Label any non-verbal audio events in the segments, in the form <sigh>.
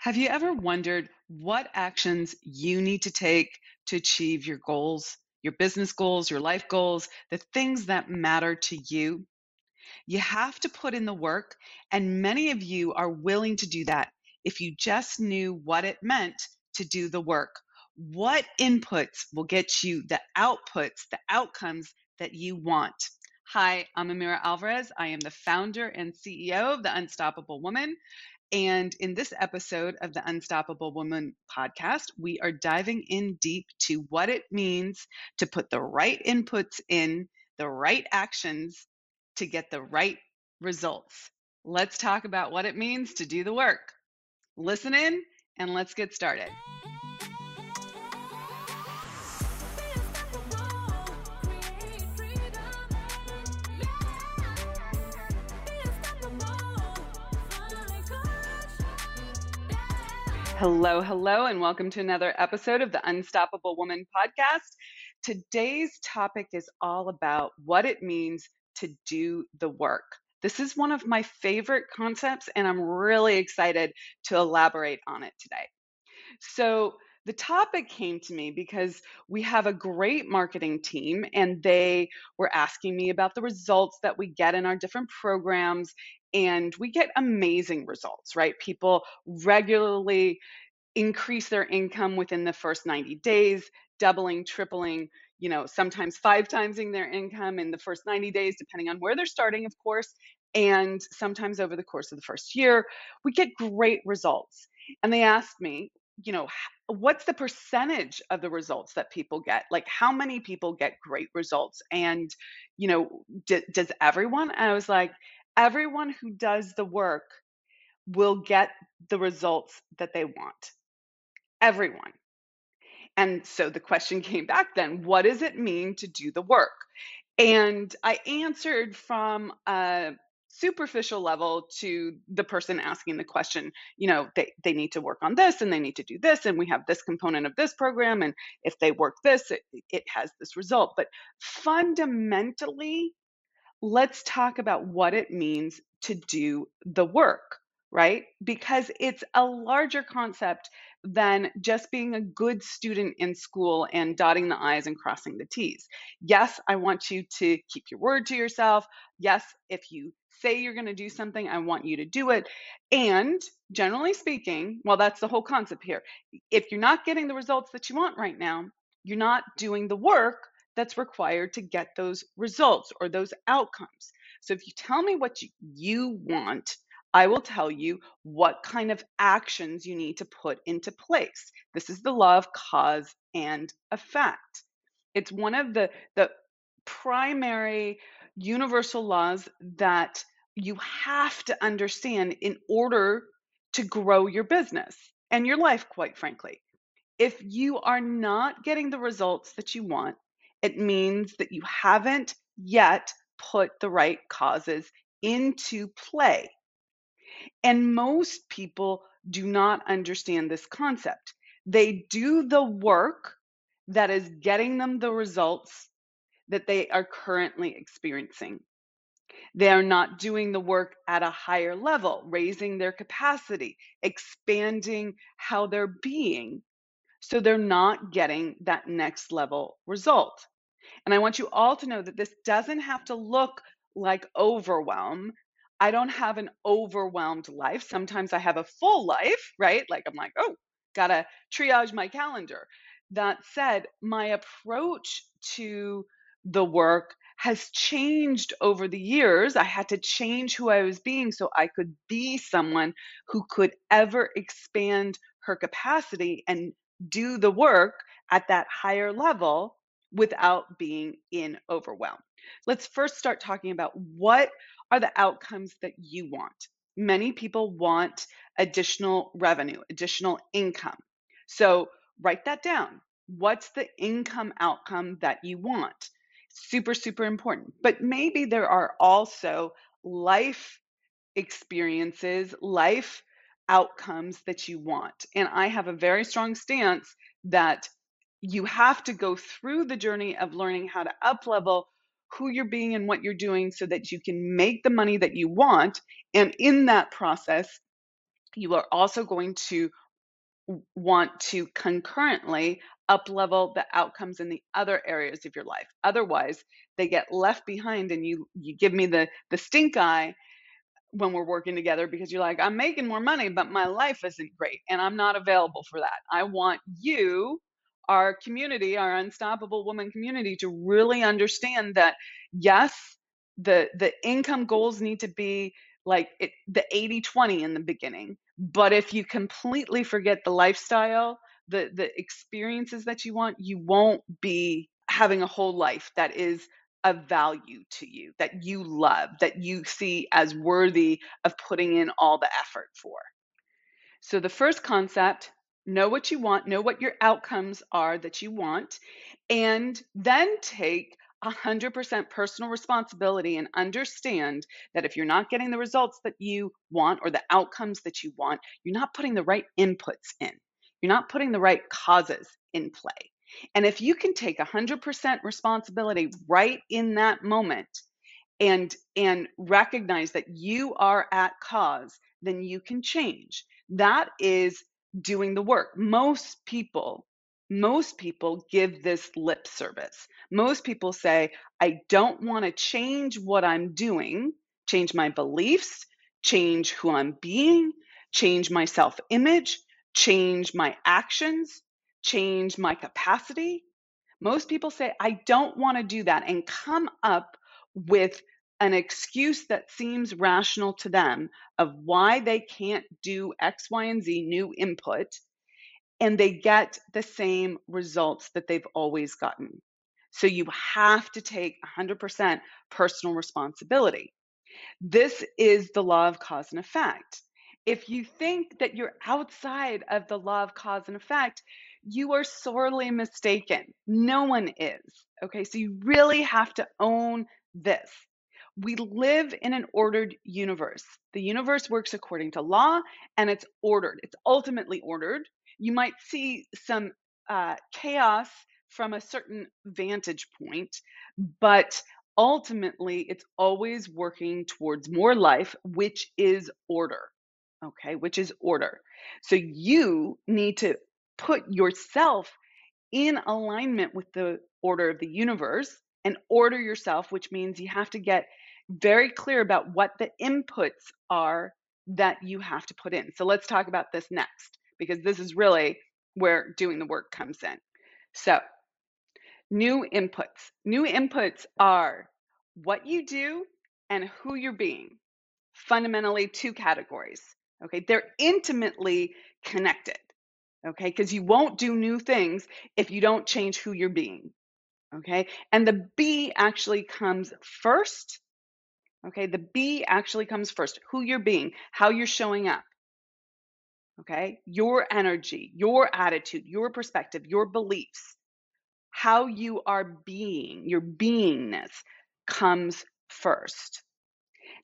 Have you ever wondered what actions you need to take to achieve your goals, your business goals, your life goals, the things that matter to you? You have to put in the work, and many of you are willing to do that if you just knew what it meant to do the work. What inputs will get you the outputs, the outcomes that you want? Hi, I'm Amira Alvarez. I am the founder and CEO of The Unstoppable Woman. And in this episode of the Unstoppable Woman podcast, we are diving in deep to what it means to put the right inputs in, the right actions to get the right results. Let's talk about what it means to do the work. Listen in and let's get started. Hello, hello, and welcome to another episode of the Unstoppable Woman podcast. Today's topic is all about what it means to do the work. This is one of my favorite concepts, and I'm really excited to elaborate on it today. So, the topic came to me because we have a great marketing team and they were asking me about the results that we get in our different programs and we get amazing results, right? People regularly increase their income within the first 90 days, doubling, tripling, you know, sometimes five timesing their income in the first 90 days, depending on where they're starting, of course, and sometimes over the course of the first year. We get great results. And they asked me, you know, what's the percentage of the results that people get? Like, how many people get great results? And, you know, d- does everyone? And I was like, everyone who does the work will get the results that they want. Everyone. And so the question <laughs> came back then what does it mean to do the work? And I answered from a superficial level to the person asking the question you know they, they need to work on this and they need to do this and we have this component of this program and if they work this it, it has this result but fundamentally let's talk about what it means to do the work, right? Because it's a larger concept than just being a good student in school and dotting the I's and crossing the T's. Yes, I want you to keep your word to yourself. Yes, if you say you're going to do something, I want you to do it. And generally speaking, well, that's the whole concept here. If you're not getting the results that you want right now, you're not doing the work that's required to get those results or those outcomes. So if you tell me what you, want, I will tell you what kind of actions you need to put into place. This is the law of cause and effect. It's one of the, the primary universal laws that you have to understand in order to grow your business and your life, quite frankly. If you are not getting the results that you want, it means that you haven't yet put the right causes into play. And most people do not understand this concept. They do the work that is getting them the results that they are currently experiencing. They are not doing the work at a higher level, raising their capacity, expanding how they're being. So they're not getting that next level result. And I want you all to know that this doesn't have to look like overwhelm. I don't have an overwhelmed life. Sometimes I have a full life, right? Like I'm like, oh, gotta triage my calendar. That said, my approach to the work has changed over the years. I had to change who I was being so I could be someone who could ever expand her capacity and do the work at that higher level without being in overwhelm. Let's first start talking about what are the outcomes that you want. Many people want additional revenue, additional income. So write that down. What's the income outcome that you want? Super, super important. But maybe there are also life experiences, life outcomes that you want. And I have a very strong stance that you have to go through the journey of learning how to up level who you're being and what you're doing so that you can make the money that you want. And in that process, You are also going to want to concurrently uplevel the outcomes in the other areas of your life. Otherwise, they get left behind and you you give me the the stink eye when we're working together because you're like, I'm making more money, but my life isn't great and I'm not available for that. I want you, our community, our unstoppable woman community, to really understand that yes, the the income goals need to be like it, the 80 20 in the beginning. But if you completely forget the lifestyle, the the experiences that you want, you won't be having a whole life that is of value to you, that you love, that you see as worthy of putting in all the effort for. So, the first concept know what you want, know what your outcomes are that you want, and then take 100% personal responsibility and understand that if you're not getting the results that you want or the outcomes that you want, you're not putting the right inputs in. You're not putting the right causes in play. And if you can take 100% responsibility right in that moment and and recognize that you are at cause, then you can change. That is doing the work. Most people most people give this lip service. Most people say, I don't want to change what I'm doing, change my beliefs, change who I'm being, change my self image, change my actions, change my capacity. Most people say, I don't want to do that and come up with an excuse that seems rational to them of why they can't do X, Y, and Z new input, and they get the same results that they've always gotten. So you have to take 100% personal responsibility. This is the law of cause and effect. If you think that you're outside of the law of cause and effect, you are sorely mistaken. No one is. Okay, so you really have to own this. We live in an ordered universe. The universe works according to law and it's ordered. It's ultimately ordered. You might see some uh, chaos from a certain vantage point, but ultimately it's always working towards more life, which is order. Okay, which is order. So you need to put yourself in alignment with the order of the universe and order yourself, which means you have to get very clear about what the inputs are that you have to put in. So let's talk about this next because this is really where doing the work comes in. So, new inputs. New inputs are what you do and who you're being. Fundamentally, two categories. Okay, they're intimately connected okay? Because you won't do new things if you don't change who you're being, okay? And the B actually comes first, okay? The B actually comes first who you're being, how you're showing up, okay? Your energy, your attitude, your perspective, your beliefs, how you are being, your beingness comes first.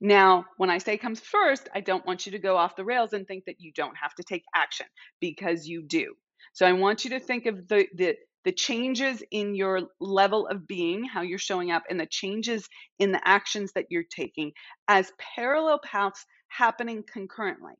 Now, when I say comes first, I don't want you to go off the rails and think that you don't have to take action because you do. So I want you to think of the the the changes in your level of being, how you're showing up, and the changes in the actions that you're taking as parallel paths happening concurrently.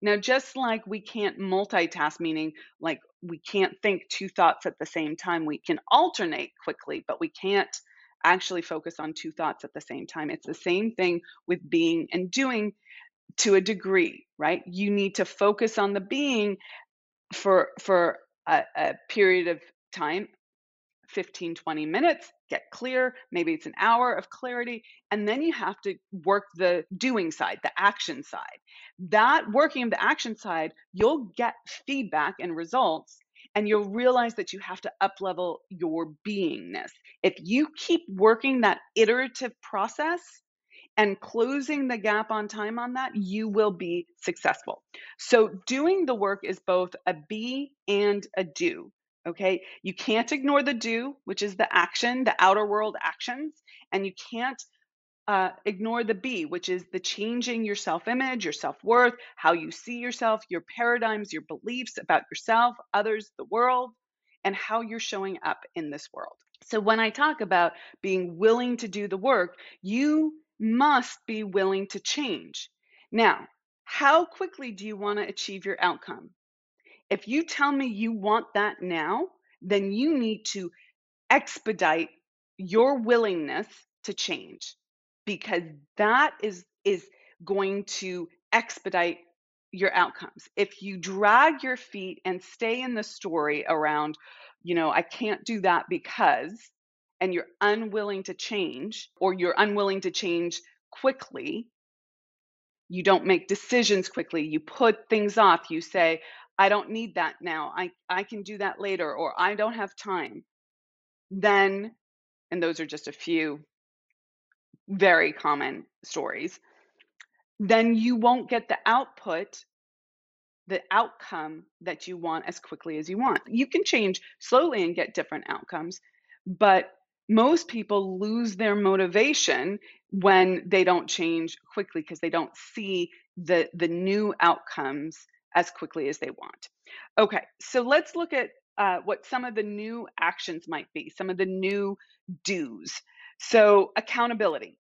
Now, just like we can't multitask, meaning like we can't think two thoughts at the same time, we can alternate quickly, but we can't actually focus on two thoughts at the same time. It's the same thing with being and doing to a degree, right? You need to focus on the being for for a, a period of time 15 20 minutes get clear maybe it's an hour of clarity and then you have to work the doing side the action side that working of the action side you'll get feedback and results and you'll realize that you have to uplevel your beingness. If you keep working that iterative process and closing the gap on time on that, you will be successful. So, doing the work is both a be and a do. Okay, you can't ignore the do, which is the action, the outer world actions, and you can't uh, ignore the be, which is the changing your self image, your self worth, how you see yourself, your paradigms, your beliefs about yourself, others, the world, and how you're showing up in this world. So, when I talk about being willing to do the work, you must be willing to change. Now, How quickly do you want to achieve your outcome? If you tell me you want that now, then you need to expedite your willingness to change because that is is going to expedite your outcomes. If you drag your feet and stay in the story around, you know, I can't do that because and you're unwilling to change or you're unwilling to change quickly, you don't make decisions quickly, you put things off, you say, I don't need that now. I I can do that later or I don't have time then, and those are just a few very common stories, then you won't get the output, the outcome that you want as quickly as you want. You can change slowly and get different outcomes, but most people lose their motivation when they don't change quickly because they don't see the the new outcomes as quickly as they want. Okay, so let's look at uh, what some of the new actions might be, some of the new do's. So, accountability.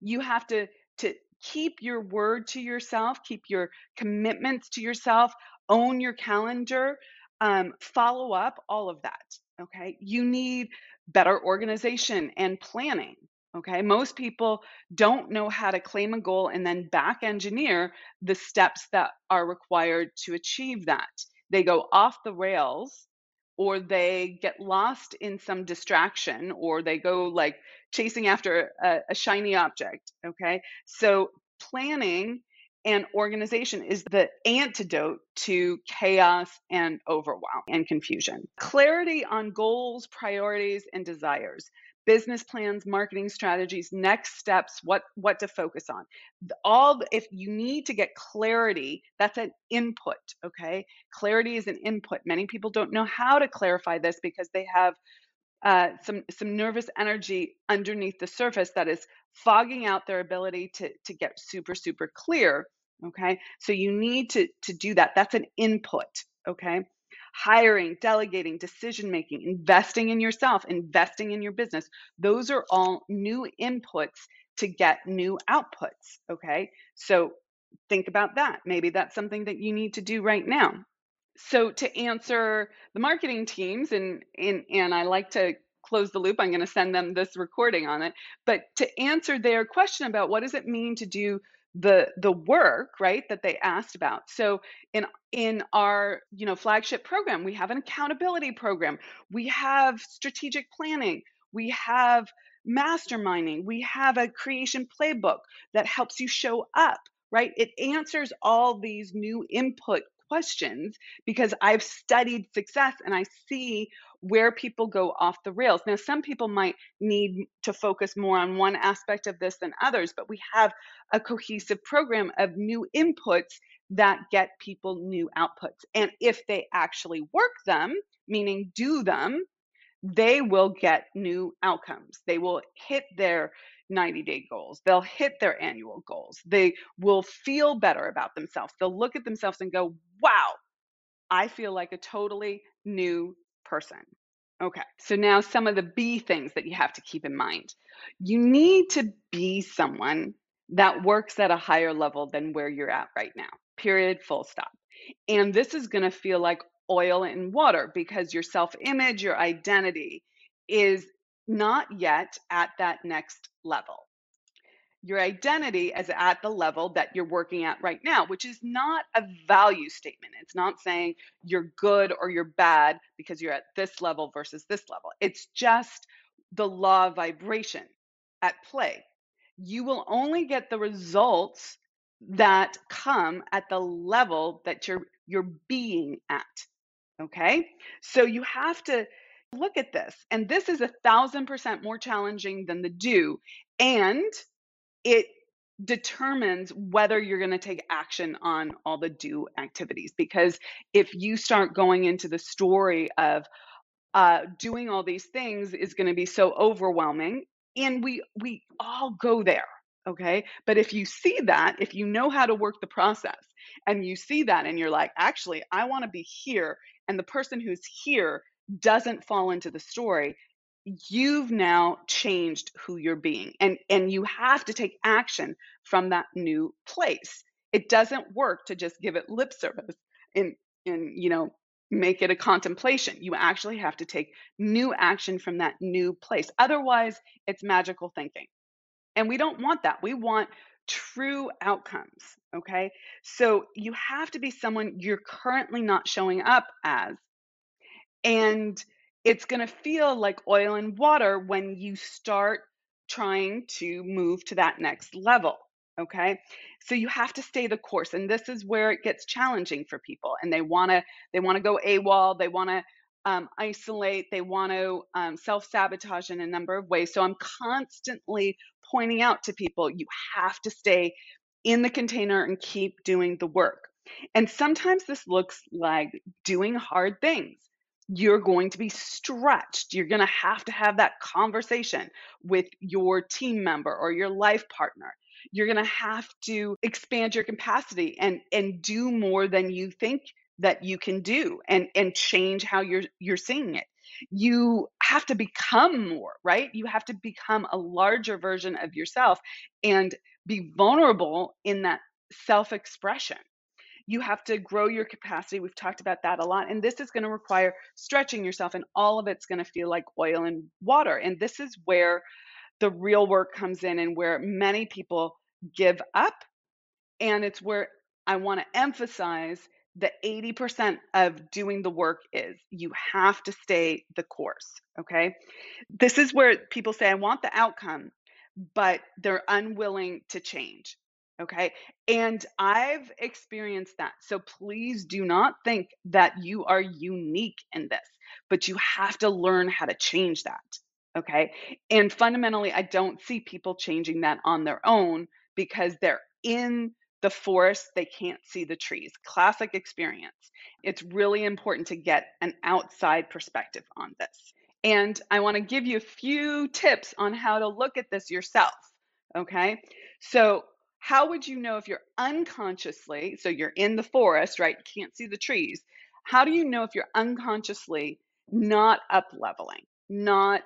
You have to, to keep your word to yourself, keep your commitments to yourself, own your calendar, um, follow up, all of that. Okay. You need better organization and planning. Okay. Most people don't know how to claim a goal and then back engineer the steps that are required to achieve that. They go off the rails or they get lost in some distraction or they go like chasing after a, a, shiny object okay so planning and organization is the antidote to chaos and overwhelm and confusion clarity on goals priorities and desires business plans marketing strategies next steps what what to focus on. All if you need to get clarity that's an input okay? Clarity is an input. Many people don't know how to clarify this because they have uh, some some nervous energy underneath the surface that is fogging out their ability to to get super super clear okay? So you need to to do that. That's an input okay hiring, delegating, decision making, investing in yourself, investing in your business. Those are all new inputs to get new outputs. Okay. So think about that. Maybe that's something that you need to do right now. So to answer the marketing teams, and and, and I like to close the loop. I'm going to send them this recording on it. But to answer their question about what does it mean to do the the work right that they asked about. So in in our you know flagship program we have an accountability program. We have strategic planning. We have masterminding. We have a creation playbook that helps you show up right? It answers all these new input questions because I've studied success and I see where people go off the rails. Now, some people might need to focus more on one aspect of this than others, but we have a cohesive program of new inputs that get people new outputs. And if they actually work them, meaning do them, they will get new outcomes. They will hit their 90 day goals. They'll hit their annual goals. They will feel better about themselves. They'll look at themselves and go, wow, I feel like a totally new person. Okay, so now some of the B things that you have to keep in mind. You need to be someone that works at a higher level than where you're at right now, period, full stop. And this is to feel like oil and water because your self image, your identity is not yet at that next level. Your identity is at the level that you're working at right now, which is not a value statement. It's not saying you're good or you're bad because you're at this level versus this level. It's just the law of vibration at play. You will only get the results that come at the level that you're you're being at. Okay? So you have to look at this. And this is a thousand percent more challenging than the do. And it determines whether you're going to take action on all the do activities. Because if you start going into the story of uh, doing all these things is going to be so overwhelming, and we we all go there okay but if you see that if you know how to work the process and you see that and you're like actually i want to be here and the person who's here doesn't fall into the story you've now changed who you're being and and you have to take action from that new place It doesn't work to just give it lip service and and you know make it a contemplation. You actually have to take new action from that new place. Otherwise, it's magical thinking. And we don't want that. We want true outcomes. Okay. So you have to be someone you're currently not showing up as. And it's going to feel like oil and water when you start trying to move to that next level. Okay. So you have to stay the course. And this is where it gets challenging for people. And they want to, they want to go AWOL. They want to um, isolate. They want to um, self sabotage in a number of ways. So I'm constantly pointing out to people you have to stay in the container and keep doing the work. And sometimes this looks like doing hard things. You're going to be stretched. You're going to have to have that conversation with your team member or your life partner. You're going to have to expand your capacity and and do more than you think that you can do and and change how you're you're seeing it you have to become more right you have to become a larger version of yourself and be vulnerable in that self expression you have to grow your capacity we've talked about that a lot and this is going to require stretching yourself and all of it's going to feel like oil and water and this is where the real work comes in and where many people give up and it's where I want to emphasize the 80% of doing the work is you have to stay the course. Okay. This is where people say, I want the outcome, but they're unwilling to change. Okay. And I've experienced that. So please do not think that you are unique in this, but you have to learn how to change that. Okay. And fundamentally, I don't see people changing that on their own because they're in the forest, they can't see the trees. Classic experience. It's really important to get an outside perspective on this. And I want to give you a few tips on how to look at this yourself. Okay. So, how would you know if you're unconsciously, so you're in the forest, right? Can't see the trees. How do you know if you're unconsciously not up leveling, not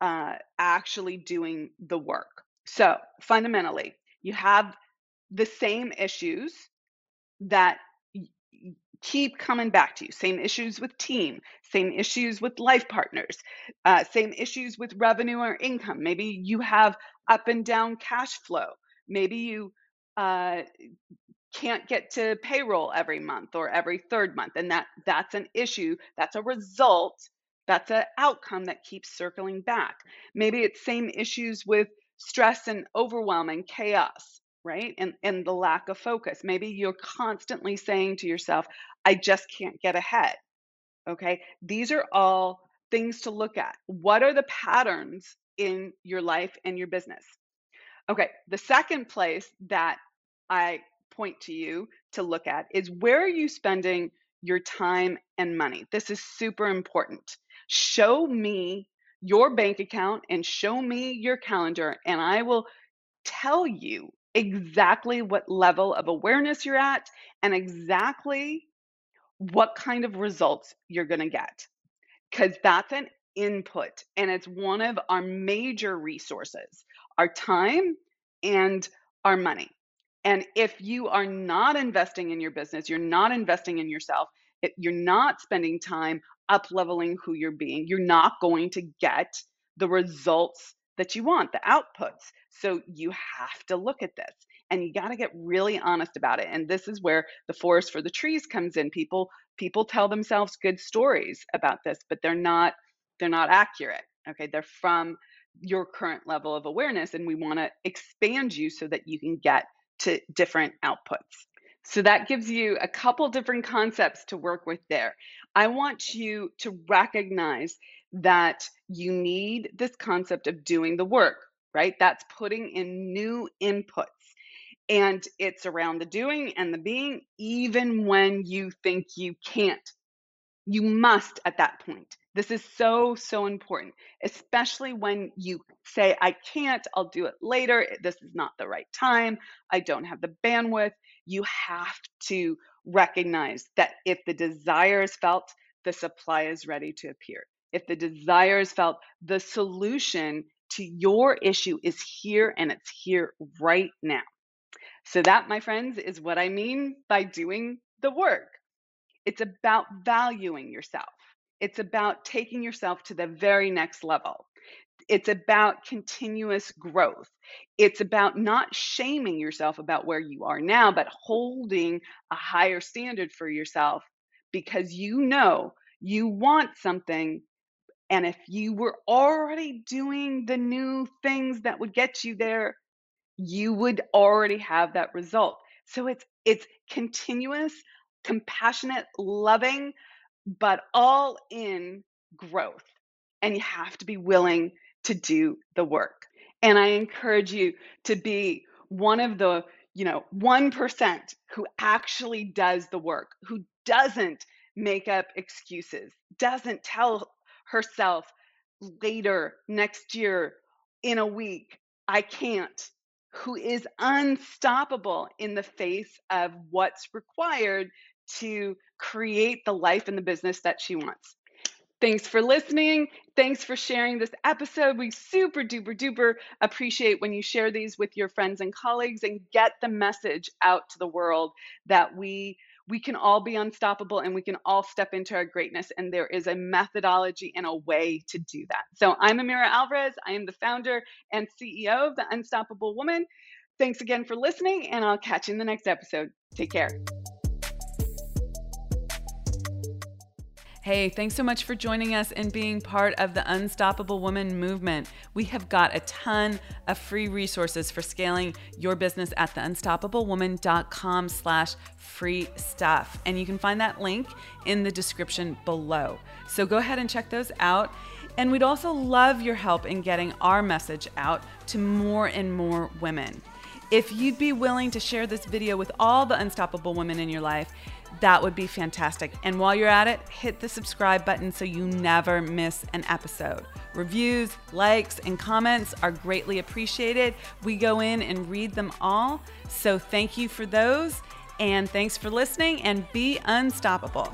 uh, actually doing the work? So, fundamentally, you have the same issues that keep coming back to you same issues with team same issues with life partners uh, same issues with revenue or income maybe you have up and down cash flow maybe you uh, can't get to payroll every month or every third month and that that's an issue that's a result that's an outcome that keeps circling back maybe it's same issues with stress and overwhelm and chaos right? And and the lack of focus. Maybe you're constantly saying to yourself, I just can't get ahead. Okay? These are all things to look at. What are the patterns in your life and your business? Okay, the second place that I point to you to look at is where are you spending your time and money? This is super important. Show me your bank account and show me your calendar, and I will tell you exactly what level of awareness you're at and exactly what kind of results you're going to get. Because that's an input and it's one of our major resources our time and our money. And if you are not investing in your business, you're not investing in yourself, you're not spending time up leveling who you're being, you're not going to get the results that you want, the outputs. So you have to look at this and you got to get really honest about it. And this is where the forest for the trees comes in. People people tell themselves good stories about this, but they're not they're not accurate. Okay? They're from your current level of awareness and we want to expand you so that you can get to different outputs. So that gives you a couple different concepts to work with there. I want you to recognize that you need this concept of doing the work, right? That's putting in new inputs. And it's around the doing and the being, even when you think you can't. You must at that point. This is so, so important, especially when you say, I can't, I'll do it later. This is not the right time. I don't have the bandwidth. You have to recognize that if the desire is felt, the supply is ready to appear if the desire is felt, the solution to your issue is here and it's here right now. So, that, my friends, is what I mean by doing the work. It's about valuing yourself, it's about taking yourself to the very next level. It's about continuous growth. It's about not shaming yourself about where you are now, but holding a higher standard for yourself because you know you want something. And if you were already doing the new things that would get you there, you would already have that result. So it's it's continuous, compassionate, loving, but all in growth. And you have to be willing to do the work. And I encourage you to be one of the, you know, 1% who actually does the work, who doesn't make up excuses, doesn't tell herself later, next year, in a week, I can't, who is unstoppable in the face of what's required to create the life and the business that she wants. Thanks for listening. Thanks for sharing this episode. We super duper duper appreciate when you share these with your friends and colleagues and get the message out to the world that we we can all be unstoppable and we can all step into our greatness and there is a methodology and a way to do that. So I'm Amira Alvarez. I am the founder and CEO of the Unstoppable Woman. Thanks again for listening and I'll catch you in the next episode. Take care. Hey, thanks so much for joining us and being part of the Unstoppable Woman movement. We have got a ton of free resources for scaling your business at theunstoppablewoman.com slash free stuff. And you can find that link in the description below. So go ahead and check those out. And we'd also love your help in getting our message out to more and more women. If you'd be willing to share this video with all the unstoppable women in your life, that would be fantastic. And while you're at it, hit the subscribe button so you never miss an episode. Reviews, likes, and comments are greatly appreciated. We go in and read them all. So thank you for those. And thanks for listening and be unstoppable.